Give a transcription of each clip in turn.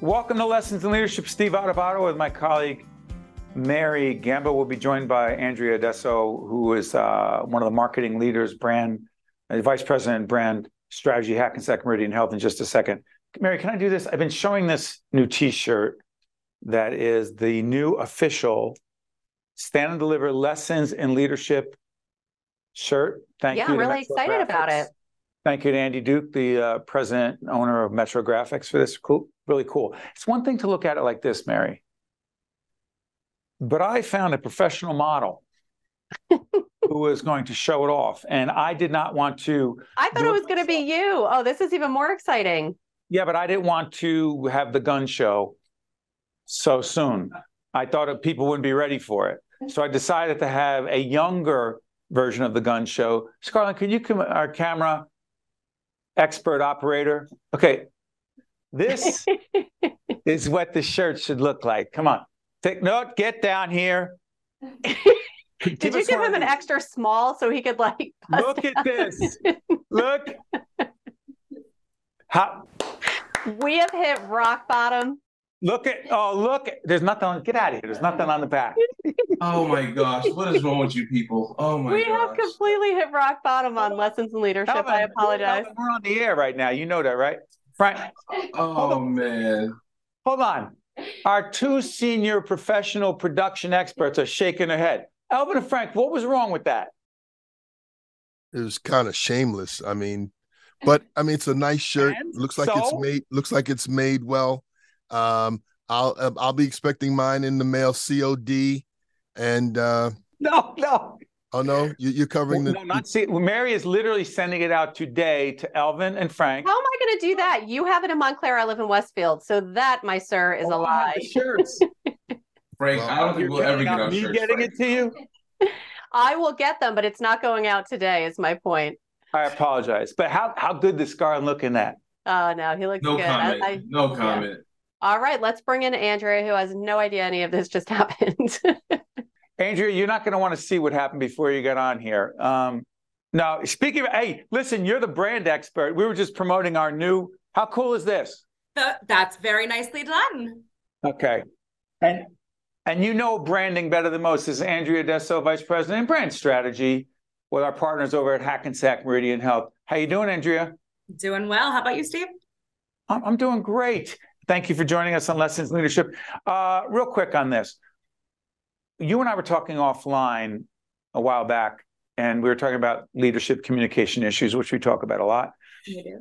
Welcome to Lessons in Leadership. Steve Adubato with my colleague Mary Gamba will be joined by Andrea Addesso, who is uh, one of the marketing leaders, brand uh, vice president, brand strategy, Hackensack Meridian Health. In just a second, Mary, can I do this? I've been showing this new T-shirt that is the new official Stand and Deliver Lessons in Leadership shirt. Thank you. yeah, you. I'm really excited about it. Thank you to Andy Duke, the uh, president and owner of Metro Graphics, for this. Cool, really cool. It's one thing to look at it like this, Mary, but I found a professional model who was going to show it off, and I did not want to. I thought it was going to be you. Oh, this is even more exciting. Yeah, but I didn't want to have the gun show so soon. I thought people wouldn't be ready for it, so I decided to have a younger version of the gun show. Scarlett, can you come our camera expert operator? Okay, this is what the shirt should look like. Come on, take note. Get down here. Did you give him an extra small so he could like? Look at this. Look. How? We have hit rock bottom. Look at oh look! There's nothing on. Get out of here! There's nothing on the back. oh my gosh! What is wrong with you people? Oh my! Gosh. We gosh. have completely hit rock bottom on lessons in leadership. Elvin, I apologize. Elvin, we're on the air right now. You know that, right, Frank? Oh man! Hold on. Our two senior professional production experts are shaking their head. Elvin and Frank, what was wrong with that? It was kind of shameless. I mean, but I mean, it's a nice shirt. And looks like so? it's made. Looks like it's made well. Um, I'll uh, I'll be expecting mine in the mail COD, and uh, no, no. Oh no, you, are covering well, the. No, not see. Mary is literally sending it out today to Elvin and Frank. How am I going to do that? You have it in Montclair. I live in Westfield, so that, my sir, is oh, a lie. Shirts. Frank, well, I don't think we'll ever get our me shirts. getting Frank. it to you. I will get them, but it's not going out today. Is my point. I apologize, but how how good is Scar looking at? Oh no, he looks no good. Comment. I, no comment. Yeah. All right, let's bring in Andrea, who has no idea any of this just happened. Andrea, you're not going to want to see what happened before you get on here. Um, now, speaking of, hey, listen, you're the brand expert. We were just promoting our new. How cool is this? that's very nicely done. Okay, and and you know branding better than most. This is Andrea Addesso, Vice President of Brand Strategy, with our partners over at Hackensack Meridian Health. How you doing, Andrea? Doing well. How about you, Steve? I'm, I'm doing great. Thank you for joining us on Lessons Leadership. Uh, real quick on this. You and I were talking offline a while back, and we were talking about leadership communication issues, which we talk about a lot. We do.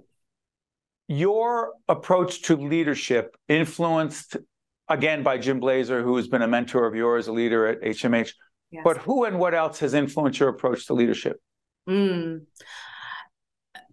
Your approach to leadership, influenced again by Jim Blazer, who has been a mentor of yours, a leader at HMH, yes. but who and what else has influenced your approach to leadership? Mm.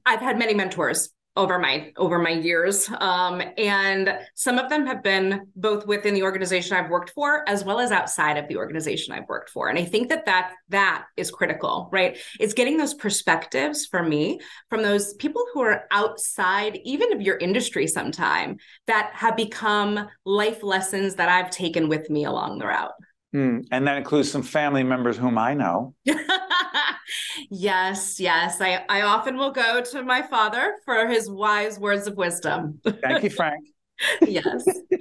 I've had many mentors over my over my years. Um, and some of them have been both within the organization i've worked for as well as outside of the organization i've worked for. And i think that that that is critical right? It's getting those perspectives for me from those people who are outside even of your industry sometime that have become life lessons that i've taken with me along the route Mm, and that includes some family members whom I know. yes, yes. I, I often will go to my father for his wise words of wisdom. Thank you, Frank. yes.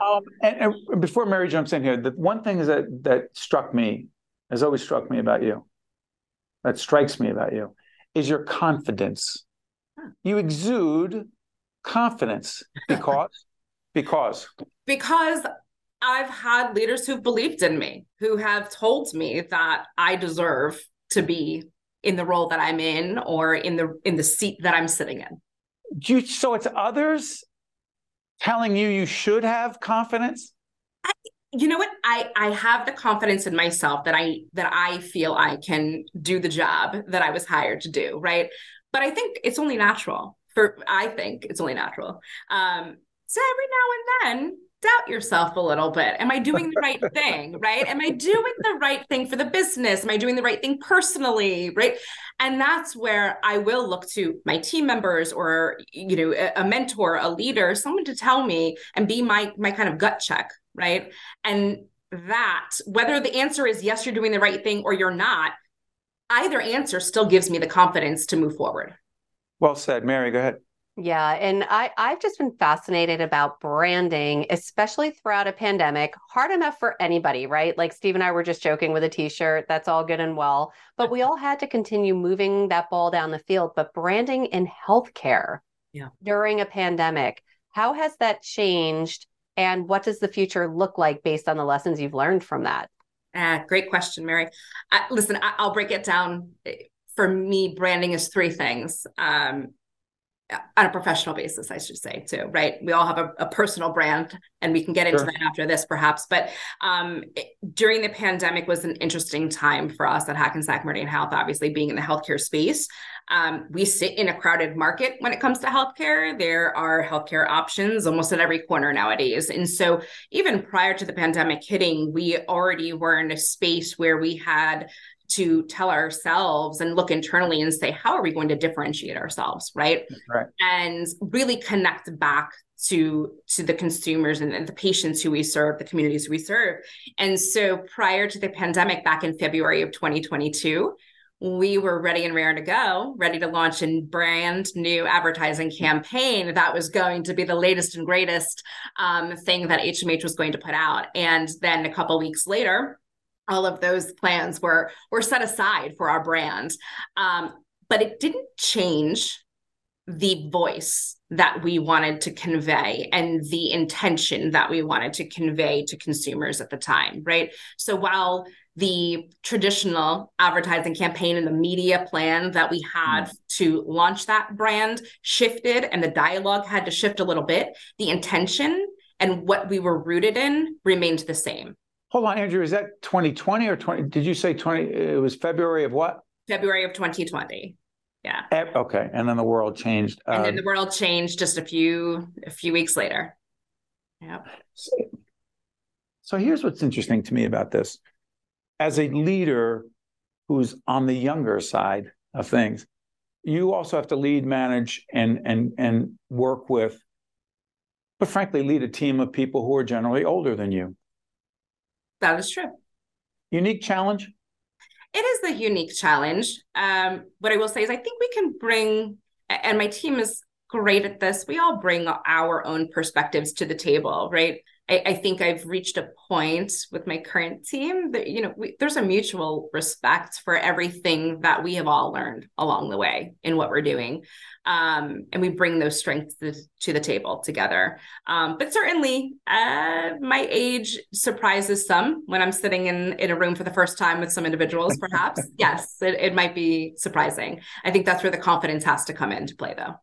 um, and, and, before Mary jumps in here, the one thing is that that struck me, has always struck me about you, that strikes me about you, is your confidence. You exude confidence because because because I've had leaders who've believed in me, who have told me that I deserve to be in the role that I'm in or in the in the seat that I'm sitting in. You, so it's others telling you you should have confidence? I, you know what? I I have the confidence in myself that I that I feel I can do the job that I was hired to do, right? But I think it's only natural. For I think it's only natural. Um, so every now and then doubt yourself a little bit. Am I doing the right thing? Right? Am I doing the right thing for the business? Am I doing the right thing personally? Right. And that's where I will look to my team members or, you know, a, mentor, a leader, someone to tell me and be my my kind of gut check. Right. And that whether the answer is yes, you're doing the right thing or you're not, either answer still gives me the confidence to move forward. Well said. Mary, go ahead. Yeah, and I I've just been fascinated about branding, especially throughout a pandemic. Hard enough for anybody, right? Like Steve and I were just joking with a t-shirt. That's all good and well, but we all had to continue moving that ball down the field. But branding in healthcare yeah. during a pandemic, how has that changed and what does the future look like based on the lessons you've learned from that? Uh, great question, Mary. Uh, listen, I, will break it down. For me, branding is three things. Um, on a professional basis, I should say too, right? We all have a, a personal brand, and we can get into sure. that after this, perhaps. But um, it, during the pandemic was an interesting time for us at Hackensack Meridian Health. Obviously, being in the healthcare space, um, we sit in a crowded market when it comes to healthcare. There are healthcare options almost at every corner nowadays, and so even prior to the pandemic hitting, we already were in a space where we had to tell ourselves and look internally and say how are we going to differentiate ourselves right, right. and really connect back to to the consumers and, and, the patients who we serve the communities we serve. And so prior to the pandemic back in february of 2022 we were ready and raring to go ready to launch a brand new advertising campaign that was going to be the latest and greatest um, thing that hmh was going to put out. And then a couple weeks later all of those plans were were set aside for our brand. Um, but it didn't change the voice that we wanted to convey and the intention that we wanted to convey to consumers at the time right? So while the traditional advertising campaign and the media plan that we had mm. to launch that brand shifted and the dialogue had to shift a little bit the intention and what we were rooted in remained the same Hold on, Andrew. Is that 2020 or 20? Did you say 20? It was February of what? February of 2020. Yeah. Okay, and then the world changed. And um, then the world changed just a few a few weeks later. Yeah. So, so here's what's interesting to me about this. As a leader who's on the younger side of things, you also have to lead, manage, and and and work with, but frankly, lead a team of people who are generally older than you. That is true. Unique challenge? It is the unique challenge. Um, what I will say is, I think we can bring, and my team is great at this. We all bring our own perspectives to the table, right? I, I think I've reached a point with my current team that you know we, there's a mutual respect for everything that we have all learned along the way in what we're doing, um, and we bring those strengths to, to the table together. Um, but certainly, uh, my age surprises some when I'm sitting in in a room for the first time with some individuals. Perhaps yes, it, it might be surprising. I think that's where the confidence has to come into play, though.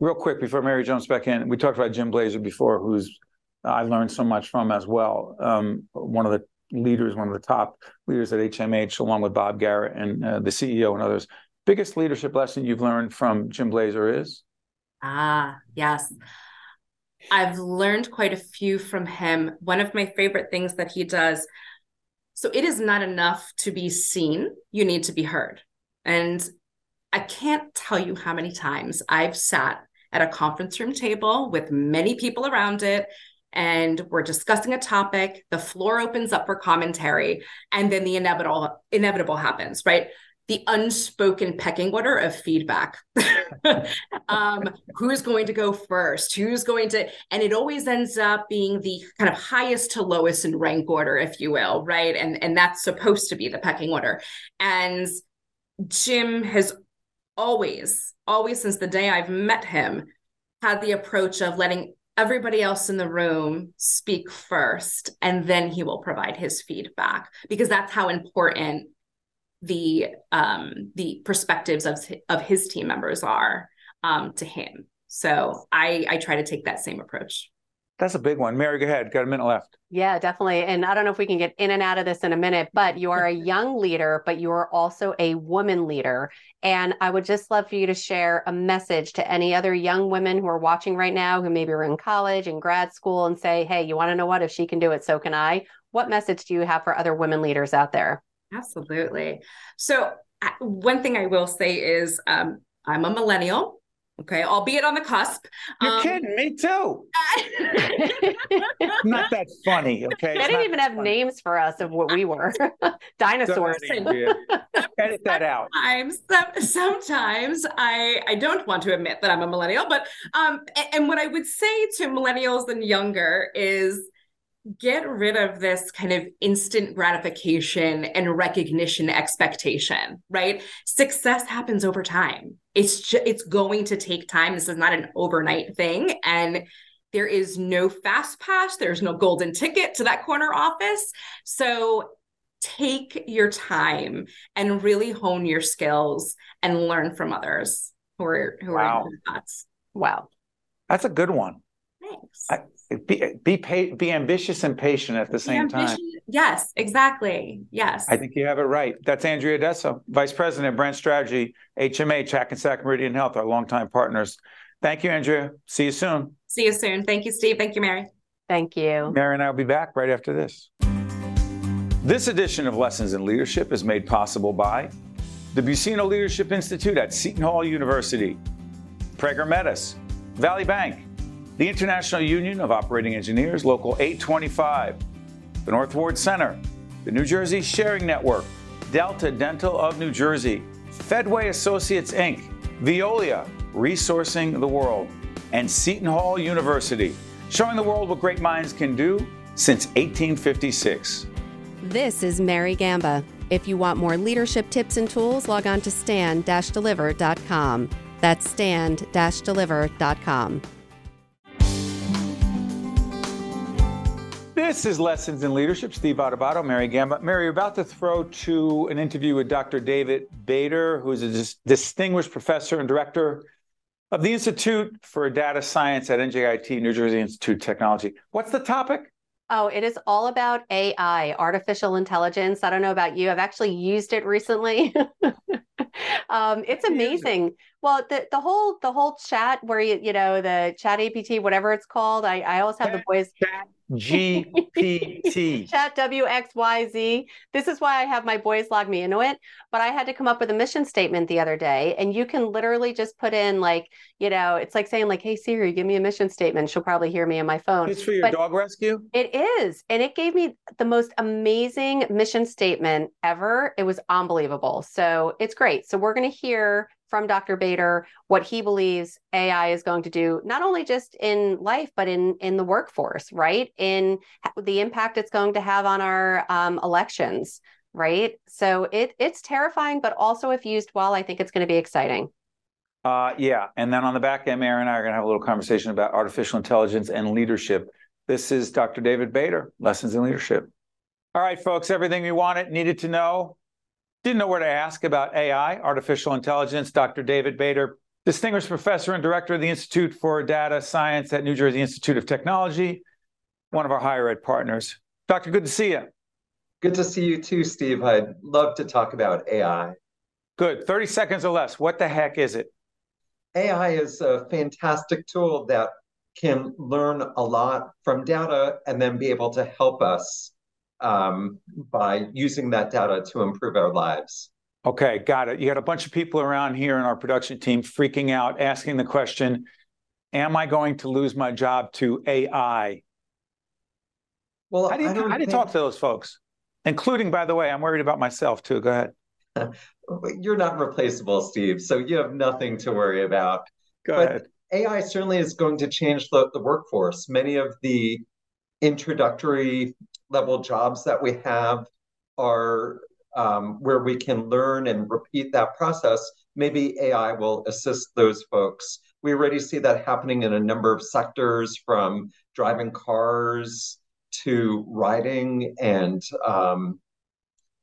Real quick before Mary jumps back in, we talked about Jim Blazer before, who's I learned so much from as well. Um, one of the leaders, one of the top leaders at HMH, along with Bob Garrett and uh, the CEO and others. Biggest leadership lesson you've learned from Jim Blazer is? Ah, yes. I've learned quite a few from him. One of my favorite things that he does. So it is not enough to be seen, you need to be heard. And I can't tell you how many times I've sat at a conference room table with many people around it and we're discussing a topic the floor opens up for commentary and then the inevitable inevitable happens right? The unspoken pecking order of feedback. Um, who's going to go first? Who's going to and it always ends up being the kind of highest to lowest in rank order if you will right? And and that's supposed to be the pecking order. And jim has always always since the day i've met him had the approach of letting everybody else in the room speak first and then he will provide his feedback because that's how important the um the perspectives of of his team members are um to him. So i i try to take that same approach that's a big one. Mary, go ahead. Got a minute left. Yeah, definitely. And I don't know if we can get in and out of this in a minute, but you are a young leader, but you are also a woman leader. And I would just love for you to share a message to any other young women who are watching right now, who maybe are in college and grad school, and say, hey, you want to know what? If she can do it, so can I. What message do you have for other women leaders out there? Absolutely. So, one thing I will say is um, I'm a millennial. Okay, albeit on the cusp. You're um, kidding me too. not that funny. Okay, they didn't even have funny. names for us of what we were. Dinosaurs. Edit that out. Sometimes, sometimes I I don't want to admit that I'm a millennial, but um, and what I would say to millennials and younger is get rid of this kind of instant gratification and recognition expectation right success happens over time it's just it's going to take time. This is not an overnight thing. And there is no fast pass. There's no golden ticket to that corner office. So take your time and really hone your skills and learn from others who are who wow. are in thoughts. Wow. That's a good one I- be be be ambitious and patient at the same time. Yes, exactly. Yes. I think you have it right. That's Andrea Addesso, Vice President, Brand Strategy, HMH, Hackensack Meridian Health, our longtime partners. Thank you, Andrea. See you soon. See you soon. Thank you, Steve. Thank you, Mary. Thank you. Mary and I will be back right after this. This edition of Lessons in Leadership is made possible by the Buccino Leadership Institute at Seton Hall University, Prager Metis, Valley Bank, the International Union of Operating Engineers, Local 825, the North Ward Center, the New Jersey Sharing Network, Delta Dental of New Jersey, Fedway Associates Inc., Veolia, Resourcing the World, and Seton Hall University, showing the world what great minds can do since 1856. This is Mary Gamba. If you want more leadership tips and tools, log on to stand-deliver.com. That's stand-deliver.com. This is Lessons in Leadership. Steve Adubato, Mary Gamba. Mary, you're about to throw to an interview with Dr. David Bader, who is a dis- distinguished professor and director of the Institute for Data Science at NJIT, New Jersey Institute of Technology. What's the topic? Oh, it is all about AI, artificial intelligence. I don't know about you. I've actually used it recently. um, it's amazing. Well, the the whole the whole chat where you you know the chat APT, whatever it's called. I I always have the boys. Chat GPT. Chat WXYZ. This is why I have my boys log me into it. But I had to come up with a mission statement the other day. And you can literally just put in, like, you know, it's like saying, like, hey, Siri, give me a mission statement. She'll probably hear me on my phone. It's for your but dog rescue? It is. And it gave me the most amazing mission statement ever. It was unbelievable. So it's great. So we're going to hear from Dr. Bader what he believes AI is going to do, not only just in life, but in in the workforce, right? In the impact it's going to have on our um, elections, right? So it it's terrifying, but also if used well, I think it's going to be exciting. Uh, yeah, and then on the back end, Aaron and I are going to have a little conversation about artificial intelligence and leadership. This is Dr. David Bader, Lessons in Leadership. All right, folks, everything you wanted, needed to know didn't know where to ask about AI, artificial intelligence. Dr. David Bader, distinguished professor and director of the Institute for Data Science at New Jersey Institute of Technology, one of our higher ed partners. Doctor, good to see you. Good to see you too, Steve. I'd love to talk about AI. Good. 30 seconds or less. What the heck is it? AI is a fantastic tool that can learn a lot from data and then be able to help us um, by using that data to improve our lives. Okay, got it. You had a bunch of people around here in our production team freaking out, asking the question Am I going to lose my job to AI? Well, how do you, how do you think... talk to those folks? Including, by the way, I'm worried about myself too. Go ahead. You're not replaceable, Steve, so you have nothing to worry about. Go but ahead. AI certainly is going to change the, the workforce. Many of the introductory level jobs that we have are um, where we can learn and repeat that process, maybe AI will assist those folks. We already see that happening in a number of sectors from driving cars to writing and um,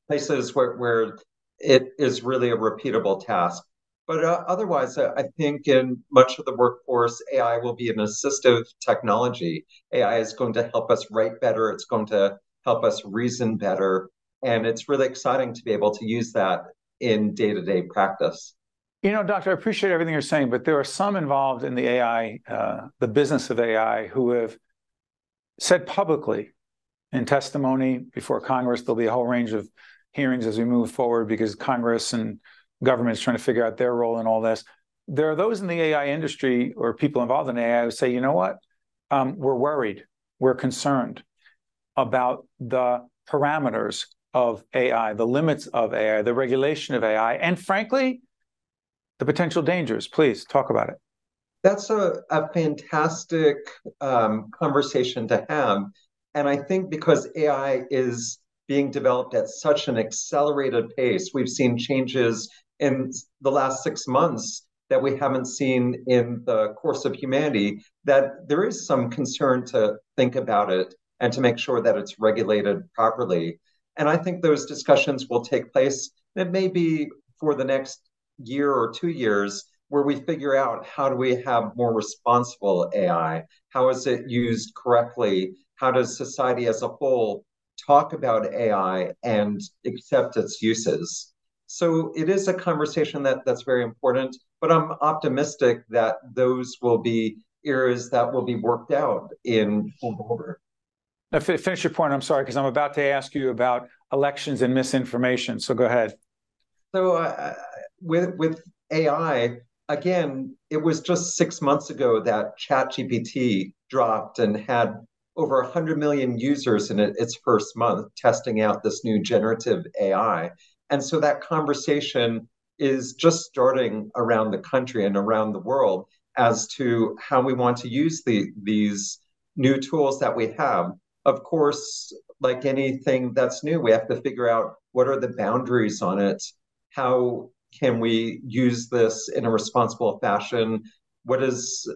places where, where it is really a repeatable task. But uh, otherwise, uh, I think in much of the workforce, AI will be an assistive technology. AI is going to help us write better. It's going to help us reason better. And it's really exciting to be able to use that in day to day practice. You know, Doctor, I appreciate everything you're saying, but there are some involved in the AI, uh, the business of AI, who have said publicly in testimony before Congress, there'll be a whole range of hearings as we move forward because Congress and government is trying to figure out their role in all this. there are those in the AI industry or people involved in AI who say, you know what, um, we're worried, we're concerned about the parameters of AI, the limits of AI, the regulation of AI, and frankly, the potential dangers. Please talk about it. That's a, a fantastic um, conversation to have. And I think because AI is being developed at such an accelerated pace, we've seen changes in the last six months that we haven't seen in the course of humanity, that there is some concern to think about it and to make sure that it's regulated properly. And I think those discussions will take place. It may be for the next year or two years where we figure out how do we have more responsible AI? How is it used correctly? How does society as a whole talk about AI and accept its uses? So it is a conversation that, that's very important, but I'm optimistic that those will be areas that will be worked out in full order. Now, finish your point. I'm sorry, because I'm about to ask you about elections and misinformation. So go ahead. So uh, with with AI, again, it was just six months ago that ChatGPT dropped and had over 100 million users in it, its first month testing out this new generative AI. And so that conversation is just starting around the country and around the world as to how we want to use the, these new tools that we have of course, like anything that's new, we have to figure out what are the boundaries on it. How can we use this in a responsible fashion? What is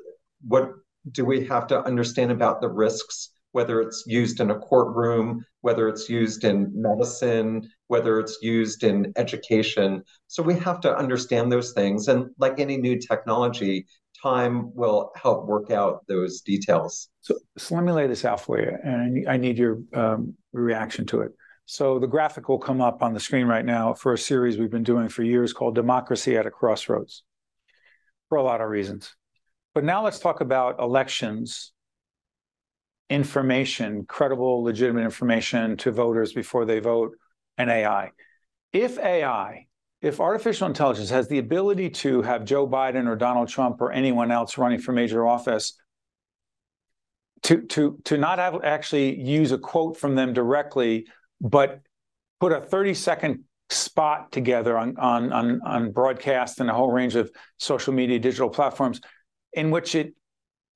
what do we have to understand about the risks? Whether it's used in a courtroom, whether it's used in medicine, whether it's used in education. So we have to understand those things. And like any new technology, time will help work out those details. So, so let me lay this out for you, and I need your um, reaction to it. So the graphic will come up on the screen right now for a series we've been doing for years called Democracy at a Crossroads for a lot of reasons. But now let's talk about elections, information, credible, legitimate information to voters before they vote, and AI. If AI if artificial intelligence has the ability to have Joe Biden or Donald Trump or anyone else running for major office to to to not have actually use a quote from them directly, but put a 30 second spot together on on on, on broadcast and a whole range of social media digital platforms in which it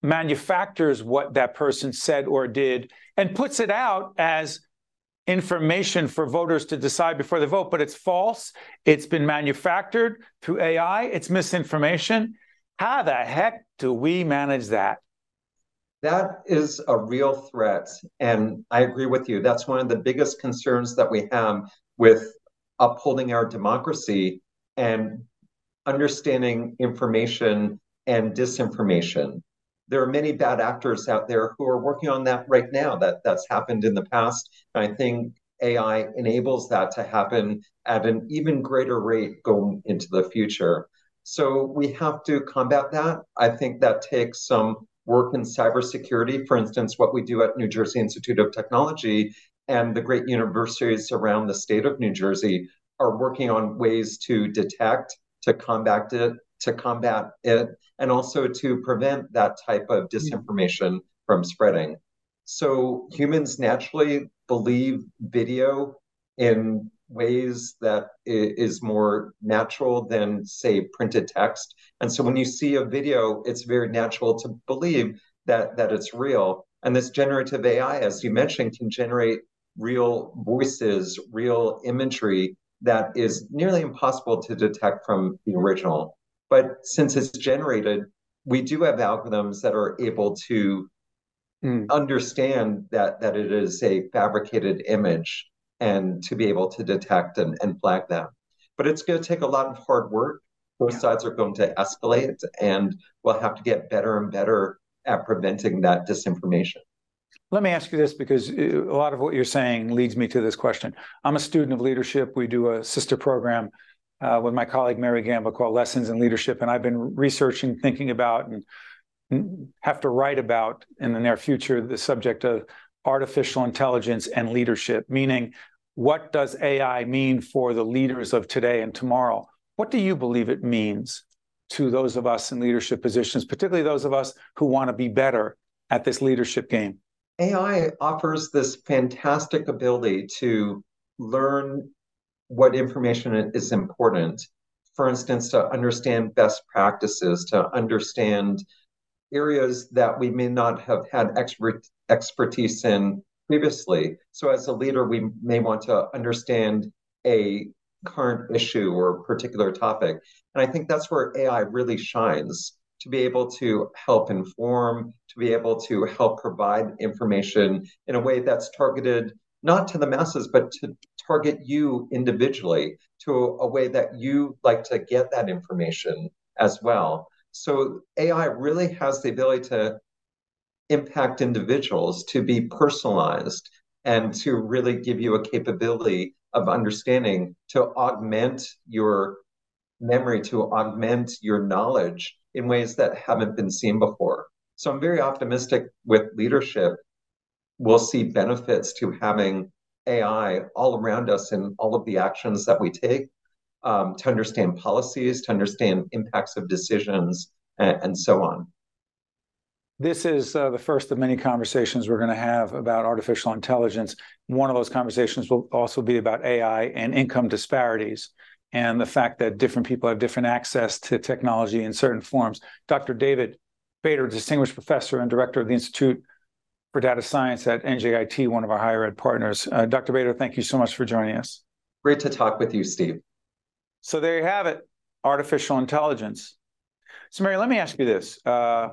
manufactures what that person said or did and puts it out as information for voters to decide before they vote, but it's false. It's been manufactured through AI. It's misinformation. How the heck do we manage that? That is a real threat. And I agree with you. That's one of the biggest concerns that we have with upholding our democracy and understanding information and disinformation there are many bad actors out there who are working on that right now. That that's happened in the past. And I think AI enables that to happen at an even greater rate going into the future. So we have to combat that. I think that takes some work in cybersecurity. For instance, what we do at New Jersey Institute of Technology and the great universities around the state of New Jersey are working on ways to detect, to combat it, to combat it and also to prevent that type of disinformation from spreading. So humans naturally believe video in ways that is more natural than say printed text. And so when you see a video, it's very natural to believe that that it's real. And this generative AI, as you mentioned, can generate real voices, real imagery that is nearly impossible to detect from the original. But since it's generated, we do have algorithms that are able to mm. understand that that it is a fabricated image and to be able to detect and, and flag them. But it's going to take a lot of hard work. Both yeah. sides are going to escalate, and we'll have to get better and better at preventing that disinformation. Let me ask you this because uh, a lot of what you're saying leads me to this question. I'm a student of leadership. We do a sister program Uh, with my colleague Mary Gamba called Lessons in Leadership, and I've been researching, thinking about, and have to write about in the near future the subject of artificial intelligence and leadership, meaning what does AI mean for the leaders of today and tomorrow? What do you believe it means? to those of us in leadership positions, particularly those of us who want to be better at this leadership game? AI offers this fantastic ability to learn what information is important. For instance, to understand best practices, to understand areas that we may not have had expert, expertise in previously. So, as a leader, we may want to understand a current issue or particular topic. And I think that's where AI really shines to be able to help inform, to be able to help provide information in a way that's targeted not to the masses, but to target you individually to a way that you like to get that information as well. So AI really has the ability to impact individuals to be personalized and to really give you a capability of understanding to augment your memory, to augment your knowledge in ways that haven't been seen before. So I'm very optimistic with leadership. We'll see benefits to having AI all around us in all of the actions that we take um, to understand policies, to understand impacts of decisions, and, and so on. This is uh, the first of many conversations we're going to have about artificial intelligence. One of those conversations will also be about AI and income disparities and the fact that different people have different access to technology in certain forms. Dr. David Bader, Distinguished Professor and Director of the Institute for Data Science at NJIT, one of our higher ed partners. Uh, Dr. Bader, thank you so much for joining us. Great to talk with you, Steve. So there you have it artificial intelligence. So, Mary, let me ask you this. Uh,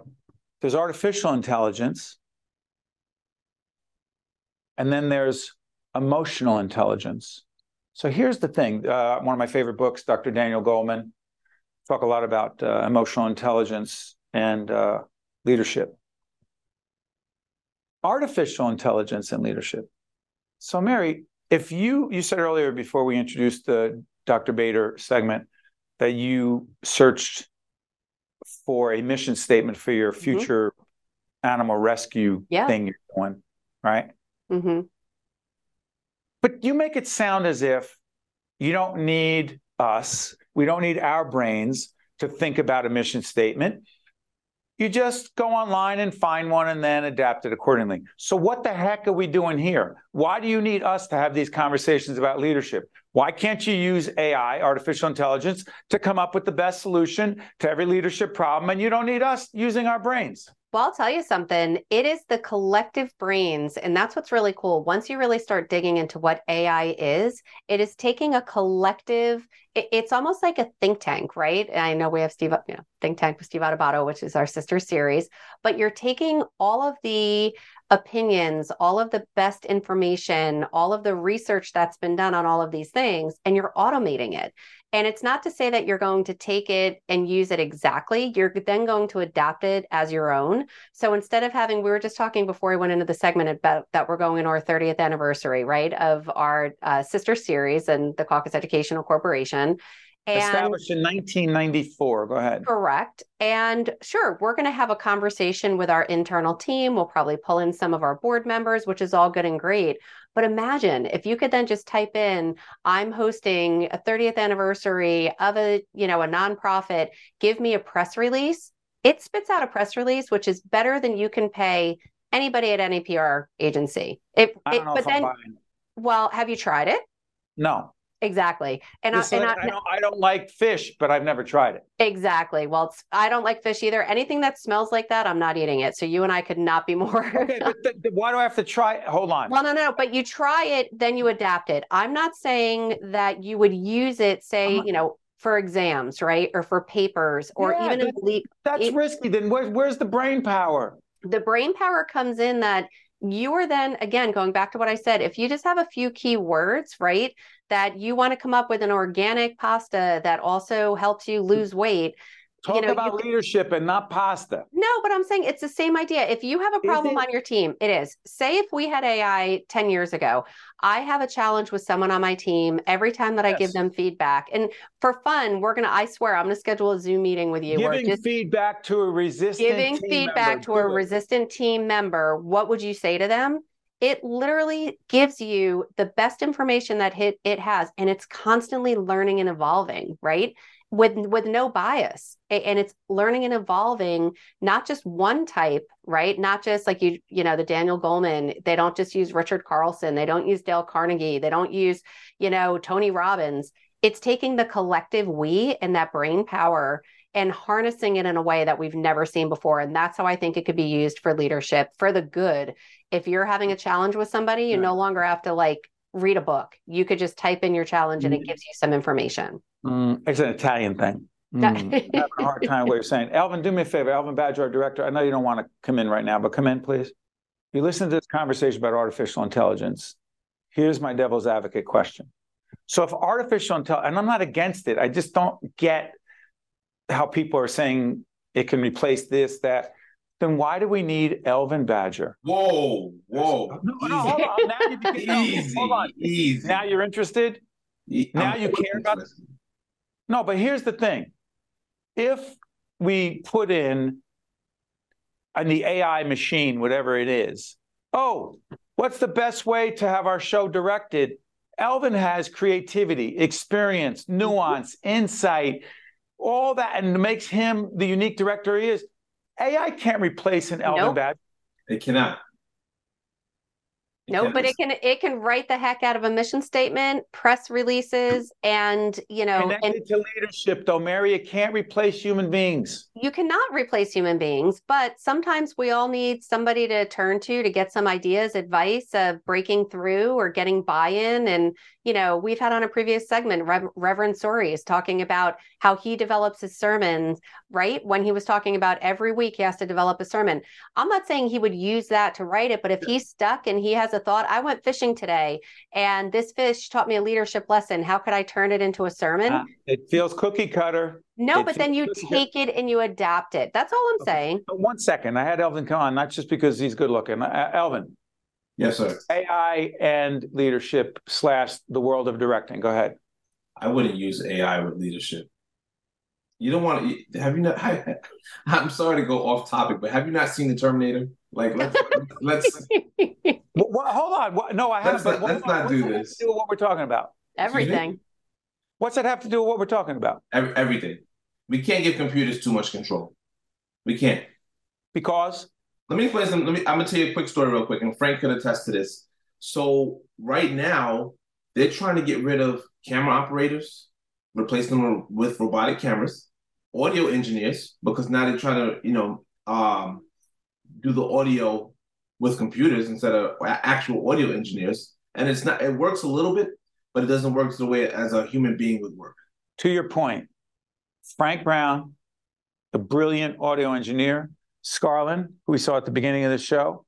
there's artificial intelligence, and then there's emotional intelligence. So here's the thing. Uh, one of my favorite books, Dr. Daniel Goleman, talk a lot about uh, emotional intelligence and uh, leadership. Artificial intelligence and leadership. So, Mary, if you you said earlier before we introduced the Dr. Bader segment that you searched for a mission statement for your mm-hmm. future mm-hmm. animal rescue yeah. thing you're doing, right? Mm-hmm. But you make it sound as if you don't need us, we don't need our brains to think about a mission statement. You just go online and find one and then adapt it accordingly. So, what the heck are we doing here? Why do you need us to have these conversations about leadership? Why can't you use AI, artificial intelligence, to come up with the best solution to every leadership problem? And you don't need us using our brains. Well, I'll tell you something. It is the collective brains. And that's what's really cool. Once you really start digging into what AI is, it is taking a collective, it, it's almost like a think tank, right? And I know we have Steve, you know, Think Tank with Steve Adubato, which is our sister series, but you're taking all of the opinions, all of the best information, all of the research that's been done on all of these things, and you're automating it. And it's not to say that you're going to take it and use it exactly. You're then going to adapt it as your own. So instead of having, we were just talking before we went into the segment about that we're going to our 30th anniversary, right, of our uh, sister series and the Caucus Educational Corporation. And, Established in 1994. Go ahead. Correct. And sure, we're going to have a conversation with our internal team. We'll probably pull in some of our board members, which is all good and great. But imagine if you could then just type in, I'm hosting a 30th anniversary of a, you know, a nonprofit, give me a press release. It spits out a press release, which is better than you can pay anybody at any PR agency. It, it but then, well, have you tried it? No. Exactly. And, I, and I, I, don't, I don't like fish, but I've never tried it. Exactly. Well, I don't like fish either. Anything that smells like that, I'm not eating it. So you and I could not be more. okay, but the, the, why do I have to try? Hold on. Well, no, no, but you try it, then you adapt it. I'm not saying that you would use it, say, uh-huh. you know, for exams, right, or for papers, or yeah, even that, That's risky. Then where's where's the brain power? The brain power comes in that you are then again going back to what I said. If you just have a few key words, right, that you want to come up with an organic pasta that also helps you mm. lose weight. Talk you know, about you, leadership and not pasta. No, but I'm saying it's the same idea. If you have a problem on your team, it is. Say if we had AI 10 years ago, I have a challenge with someone on my team every time that yes. I give them feedback. And for fun, we're going to, I swear, I'm going to schedule a Zoom meeting with you. Giving just feedback to a resistant Giving feedback to a resistant team member. What would you say to them? it literally gives you the best information that it, it has and it's constantly learning and evolving right with with no bias. And it's learning and evolving not just one type right? Not just like you you know the daniel goleman they don't just use richard carlson they don't use dale carnegie they don't use you know tony robbins. It's taking the collective we and that brain power and harnessing it in a way that we've never seen before. And that's how i think it could be used for leadership for the good. If you're having a challenge with somebody you no longer have to like read a book. You could just type in your challenge and it mm-hmm. gives you some information Mm, it's an Italian thing. Mm, I'm having a hard time what you're saying. Elvin, do me a favor. Elvin Badger, our director. I know you don't want to come in right now, but come in, please. You listen to this conversation about artificial intelligence. Here's my devil's advocate question. So, if artificial intelligence, and I'm not against it, I just don't get how people are saying it can replace this, that. Then why do we need Elvin Badger? Whoa, whoa. No, no, hold on. Now you, easy, hold on. Easy. Now you're interested? Now I'm you care about it? No, but here's the thing. If we put in in the AI machine, whatever it is, oh, what's the best way to have our show directed? Elvin has creativity, experience, nuance, insight, all that, and makes him the unique director he is. AI can't replace an Elvin nope. Bad. It cannot. No, but it can it can write the heck out of a mission statement, press releases, and you know, connected and, to leadership. Though, Mary, it can't replace human beings. You cannot replace human beings, but sometimes we all need somebody to turn to to get some ideas, advice of breaking through or getting buy-in. And you know, we've had on a previous segment, Rev- Reverend Sori is talking about how he develops his sermons. Right when he was talking about every week he has to develop a sermon. I'm not saying he would use that to write it, but if he's stuck and he has a thought. I went fishing today and this fish taught me a leadership lesson. How could I turn it into a sermon? Uh, it feels cookie cutter. No, it but then you take it and you adapt it. That's all I'm okay. saying. One second. I had Elvin come on, not just because he's good looking. Uh, Elvin. Yes, sir. AI and leadership slash the world of directing. Go ahead. I wouldn't use AI with leadership. You don't want to have you not? I, am sorry to go off topic, but have you not seen the Terminator? Like let's let's. well, hold on. No, I haven't. Let's not, let's not do this. Do what we're talking about. Everything. What's that have to do with what we're talking about? Everything. We can't give computers too much control. We can't. Because. Let me explain some. Let me. I'm gonna tell you a quick story real quick, and Frank could attest to this. So right now, they're trying to get rid of camera operators, replace them with robotic cameras, audio engineers, because now they're trying to, you know, um, do the audio with computers instead of actual audio engineers. And it's not, it works a little bit, but it doesn't work the way as a human being would work. To your point, Frank Brown, the brilliant audio engineer, Scarlin, who we saw at the beginning of the show,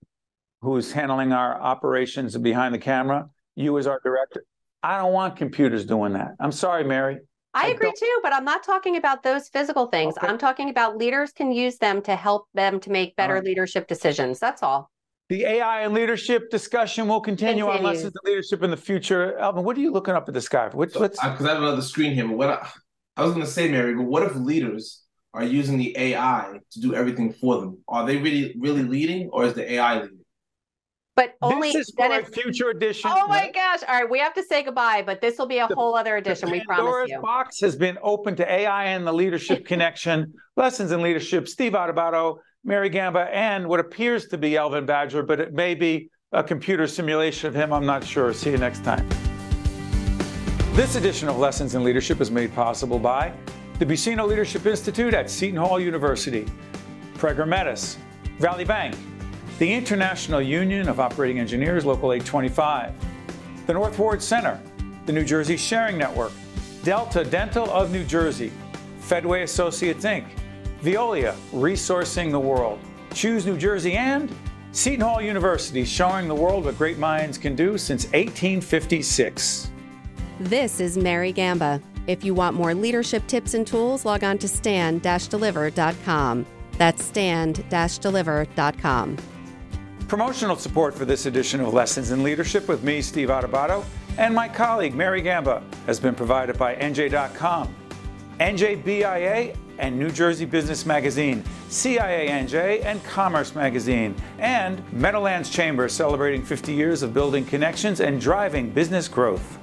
who's handling our operations behind the camera, you as our director. I don't want computers doing that. I'm sorry, Mary. I, agree too, but I'm not talking about those physical things. Okay. I'm talking about leaders can use them to help them to make better right. leadership decisions. That's all. The AI and leadership discussion will continue Continues. on lessons of leadership in the future. Alvin, what are you looking up at the sky? For? Which, uh, Because I, I, have another screen here. But what I, I was going to say, Mary, but what if leaders are using the AI to do everything for them? Are they really really leading, or is the AI leading? But only this is for a future edition. Oh my gosh! All right, we have to say goodbye, but this will be a the, whole other edition. we promise you. box has been open to AI and the leadership connection, lessons in leadership. Steve Adubato, Mary Gamba, and what appears to be Elvin Badger, but it may be a computer simulation of him. I'm not sure. See you next time. This edition of Lessons in Leadership is made possible by the Buccino Leadership Institute at Seton Hall University, Prager Metis, Valley Bank the International Union of Operating Engineers, Local 825, the North Ward Center, the New Jersey Sharing Network, Delta Dental of New Jersey, Fedway Associates Inc., Veolia, Resourcing the World, Choose New Jersey, and Seton Hall University, showing the world what great minds can do since 1856. This is Mary Gamba. If you want more leadership tips and tools, log on to stand-deliver.com. That's stand-deliver.com. Promotional support for this edition of Lessons in Leadership with me, Steve Adubato, and my colleague, Mary Gamba, has been provided by NJ.com, NJBIA, and New Jersey Business Magazine, CIANJ, and Commerce Magazine, and Meadowlands Chamber celebrating 50 years of building connections and driving business growth.